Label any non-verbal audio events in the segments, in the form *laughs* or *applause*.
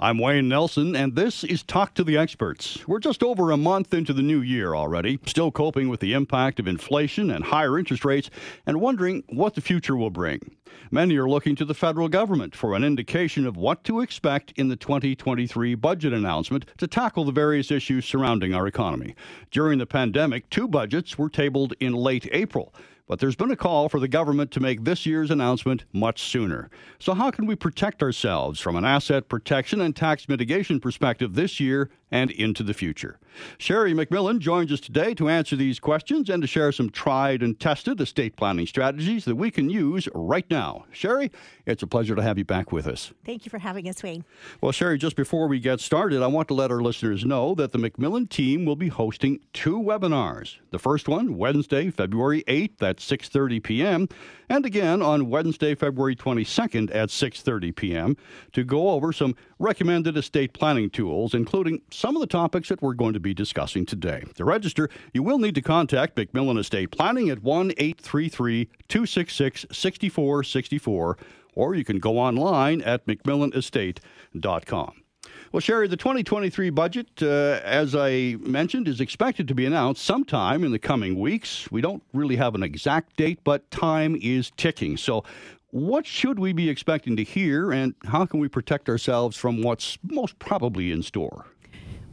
I'm Wayne Nelson, and this is Talk to the Experts. We're just over a month into the new year already, still coping with the impact of inflation and higher interest rates, and wondering what the future will bring. Many are looking to the federal government for an indication of what to expect in the 2023 budget announcement to tackle the various issues surrounding our economy. During the pandemic, two budgets were tabled in late April. But there's been a call for the government to make this year's announcement much sooner. So, how can we protect ourselves from an asset protection and tax mitigation perspective this year and into the future? Sheri MacMillan joins us today to answer these questions and to share some tried and tested estate planning strategies that we can use right now. Sheri, it's a pleasure to have you back with us. Thank you for having us, Wayne. Well, Sheri, just before we get started, I want to let our listeners know that the MacMillan team will be hosting two webinars. The first one, Wednesday, February 8th at 6:30 p.m., and again on Wednesday, February 22nd at 6:30 p.m. to go over some recommended estate planning tools, including some of the topics that we're going to be discussing today. To register, you will need to contact MacMillan Estate Planning at 1 833 266 6464, or you can go online at macmillanestate.com. Well, Sheri, the 2023 budget, uh, as I mentioned, is expected to be announced sometime in the coming weeks. We don't really have an exact date, but time is ticking. So, what should we be expecting to hear, and how can we protect ourselves from what's most probably in store?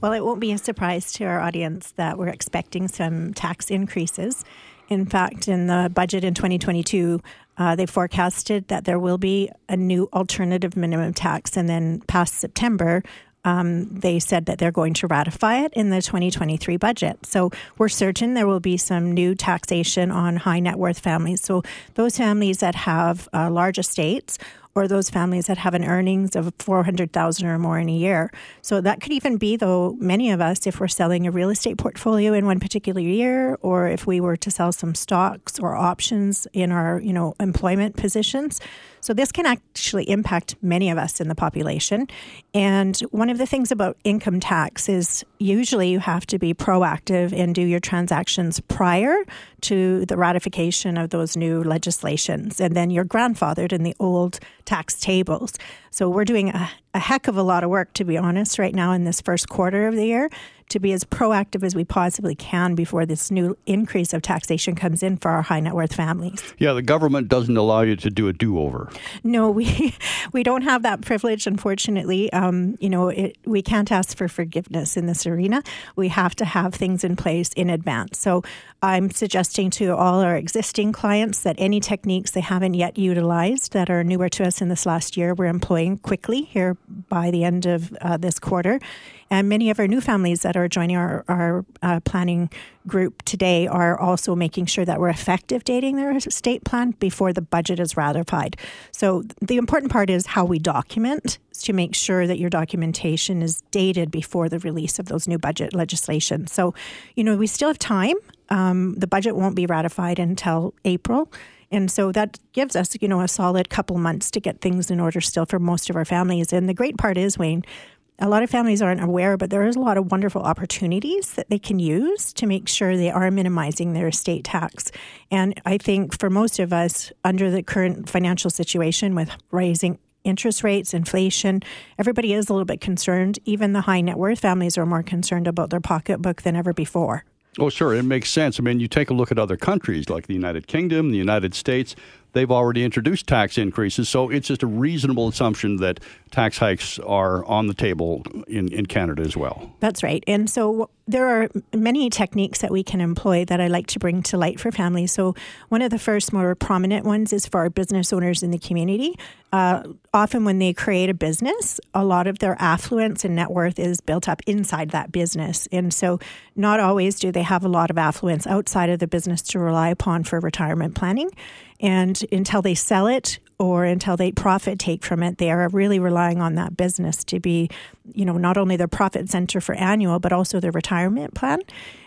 Well, it won't be a surprise to our audience that we're expecting some tax increases. In fact, in the budget in 2022, uh, they forecasted that there will be a new alternative minimum tax. And then past September, um, they said that they're going to ratify it in the 2023 budget. So we're certain there will be some new taxation on high net worth families. So those families that have uh, large estates or those families that have an earnings of 400,000 or more in a year. So that could even be though many of us if we're selling a real estate portfolio in one particular year or if we were to sell some stocks or options in our, you know, employment positions. So this can actually impact many of us in the population. And one of the things about income tax is usually you have to be proactive and do your transactions prior to the ratification of those new legislations. And then you're grandfathered in the old tax tables. So we're doing a, a heck of a lot of work, to be honest, right now in this first quarter of the year to be as proactive as we possibly can before this new increase of taxation comes in for our high net worth families. Yeah, the government doesn't allow you to do a do over. No, we *laughs* we don't have that privilege, unfortunately. Um, you know, it, we can't ask for forgiveness in this arena. We have to have things in place in advance. So I'm suggesting to all our existing clients that any techniques they haven't yet utilized that are newer to us in this last year, we're employing quickly here by the end of uh, this quarter. And many of our new families that are joining our, our uh, planning group today are also making sure that we're effective dating their estate plan before the budget is ratified. So the important part is how we document to make sure that your documentation is dated before the release of those new budget legislation. So, you know, we still have time. Um, the budget won't be ratified until April. And so that gives us, you know, a solid couple months to get things in order still for most of our families. And the great part is, Wayne, a lot of families aren't aware, but there is a lot of wonderful opportunities that they can use to make sure they are minimizing their estate tax. And I think for most of us, under the current financial situation with rising interest rates, inflation, everybody is a little bit concerned. Even the high net worth families are more concerned about their pocketbook than ever before. Oh, sure. It makes sense. I mean, you take a look at other countries like the United Kingdom, the United States, they've already introduced tax increases. So it's just a reasonable assumption that tax hikes are on the table in, in Canada as well. That's right. And so there are many techniques that we can employ that I like to bring to light for families. So one of the first more prominent ones is for our business owners in the community. Uh, often when they create a business, a lot of their affluence and net worth is built up inside that business. And so not always do they have a lot of affluence outside of the business to rely upon for retirement planning. And until they sell it or until they profit take from it, they are really relying on that business to be, you know, not only their profit center for annual, but also their retirement plan.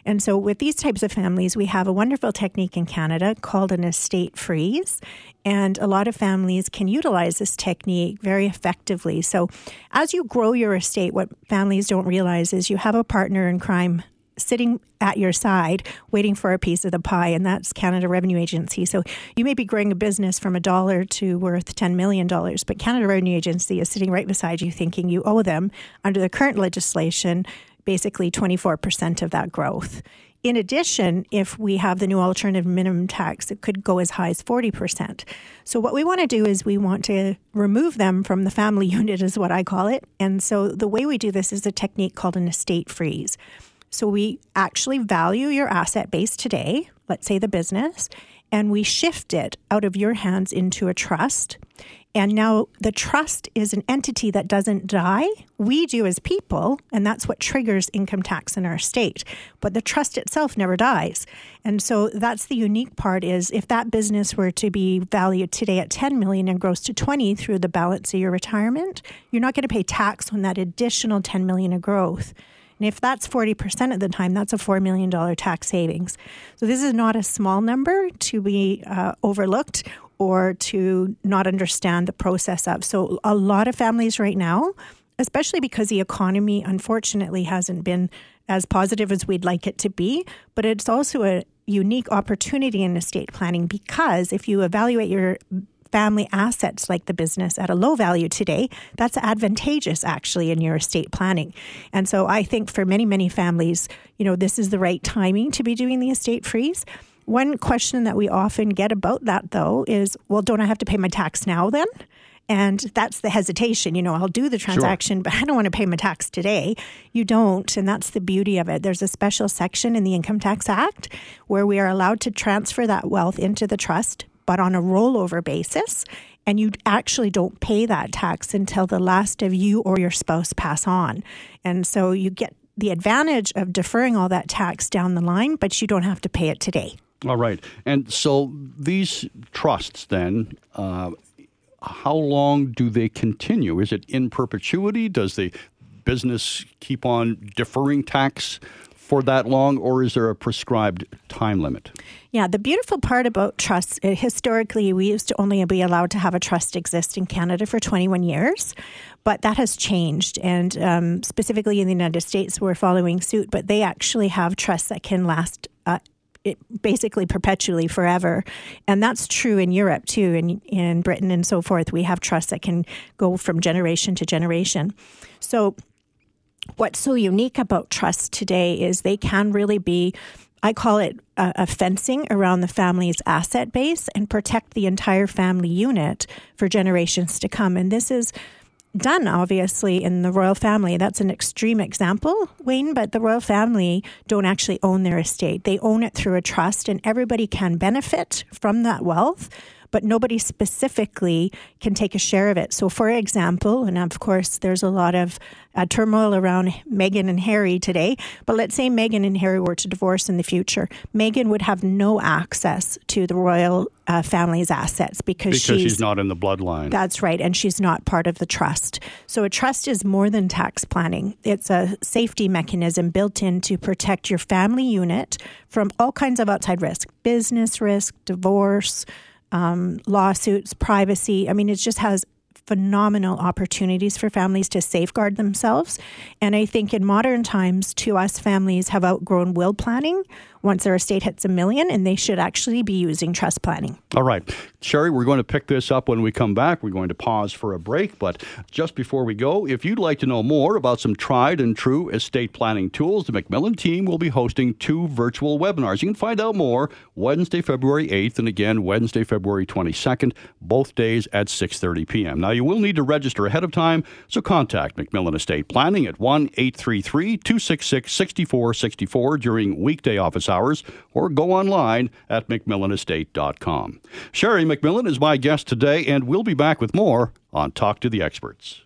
And so with these types of families, we have a wonderful technique in Canada called an estate freeze. And a lot of families can utilize this technique very effectively. So as you grow your estate, what families don't realize is you have a partner in crime sitting at your side waiting for a piece of the pie, and that's Canada Revenue Agency. So you may be growing a business from a dollar to worth $10 million, but Canada Revenue Agency is sitting right beside you thinking you owe them under the current legislation basically 24% of that growth. In addition, if we have the new alternative minimum tax, it could go as high as 40%. So, what we want to do is we want to remove them from the family *laughs* unit, is what I call it. And so, the way we do this is a technique called an estate freeze. So, we actually value your asset base today, let's say the business, and we shift it out of your hands into a trust. And now the trust is an entity that doesn't die. We do as people, and that's what triggers income tax in our state. But the trust itself never dies. And so that's the unique part is if that business were to be valued today at 10 million and grows to 20 through the balance of your retirement, you're not going to pay tax on that additional 10 million of growth. And if that's 40% of the time, that's a $4 million tax savings. So this is not a small number to be uh, overlooked or to not understand the process of. So, a lot of families right now, especially because the economy unfortunately hasn't been as positive as we'd like it to be, but it's also a unique opportunity in estate planning because if you evaluate your family assets like the business at a low value today, that's advantageous actually in your estate planning. And so I think for many, many families, you know, this is the right timing to be doing the estate freeze. One question that we often get about that, though, is well, don't I have to pay my tax now then? And that's the hesitation. You know, I'll do the transaction, sure. but I don't want to pay my tax today. You don't. And that's the beauty of it. There's a special section in the Income Tax Act where we are allowed to transfer that wealth into the trust, but on a rollover basis. And you actually don't pay that tax until the last of you or your spouse pass on. And so you get the advantage of deferring all that tax down the line, but you don't have to pay it today. All right. And so these trusts then, uh, how long do they continue? Is it in perpetuity? Does the business keep on deferring tax for that long, or is there a prescribed time limit? Yeah, the beautiful part about trusts, uh, historically, we used to only be allowed to have a trust exist in Canada for 21 years, but that has changed. And um, specifically in the United States, we're following suit, but they actually have trusts that can last. Uh, basically perpetually forever. And that's true in Europe too, in, in Britain and so forth. We have trusts that can go from generation to generation. So, what's so unique about trusts today is they can really be I call it a, a, fencing around the family's asset base and protect the entire family unit for generations to come. And this is done, obviously, in the royal family. That's an extreme example, Wayne, but the royal family don't actually own their estate. They own it through a trust, and everybody can benefit from that wealth but nobody specifically can take a share of it. So, for example, and of course, there's a lot of uh, turmoil around Meghan and Harry today, but let's say Meghan and Harry were to divorce in the future. Meghan would have no access to the royal uh, family's assets because, because she's, she's not in the bloodline. That's right, and she's not part of the trust. So, a trust is more than tax planning, it's a safety mechanism built in to protect your family unit from all kinds of outside risk business risk, divorce um, lawsuits, privacy. I mean, it just has phenomenal opportunities for families to safeguard themselves. And I think in modern times, to us, families have outgrown will planning once their estate hits a million, and they should actually be using trust planning. All right. Sheri, we're going to pick this up when we come back. We're going to pause for a break, but just before we go, if you'd like to know more about some tried and true estate planning tools, the MacMillan team will be hosting two virtual webinars. You can find out more Wednesday, February 8th, and again Wednesday, February 22nd, both days at 6:30 p.m. Now, you will need to register ahead of time, so contact MacMillan Estate Planning at 1-833-266-6464 during weekday office hours or go online at MacMillanestate.com. Sheri MacMillan is my guest today, and we'll be back with more on Talk to the Experts.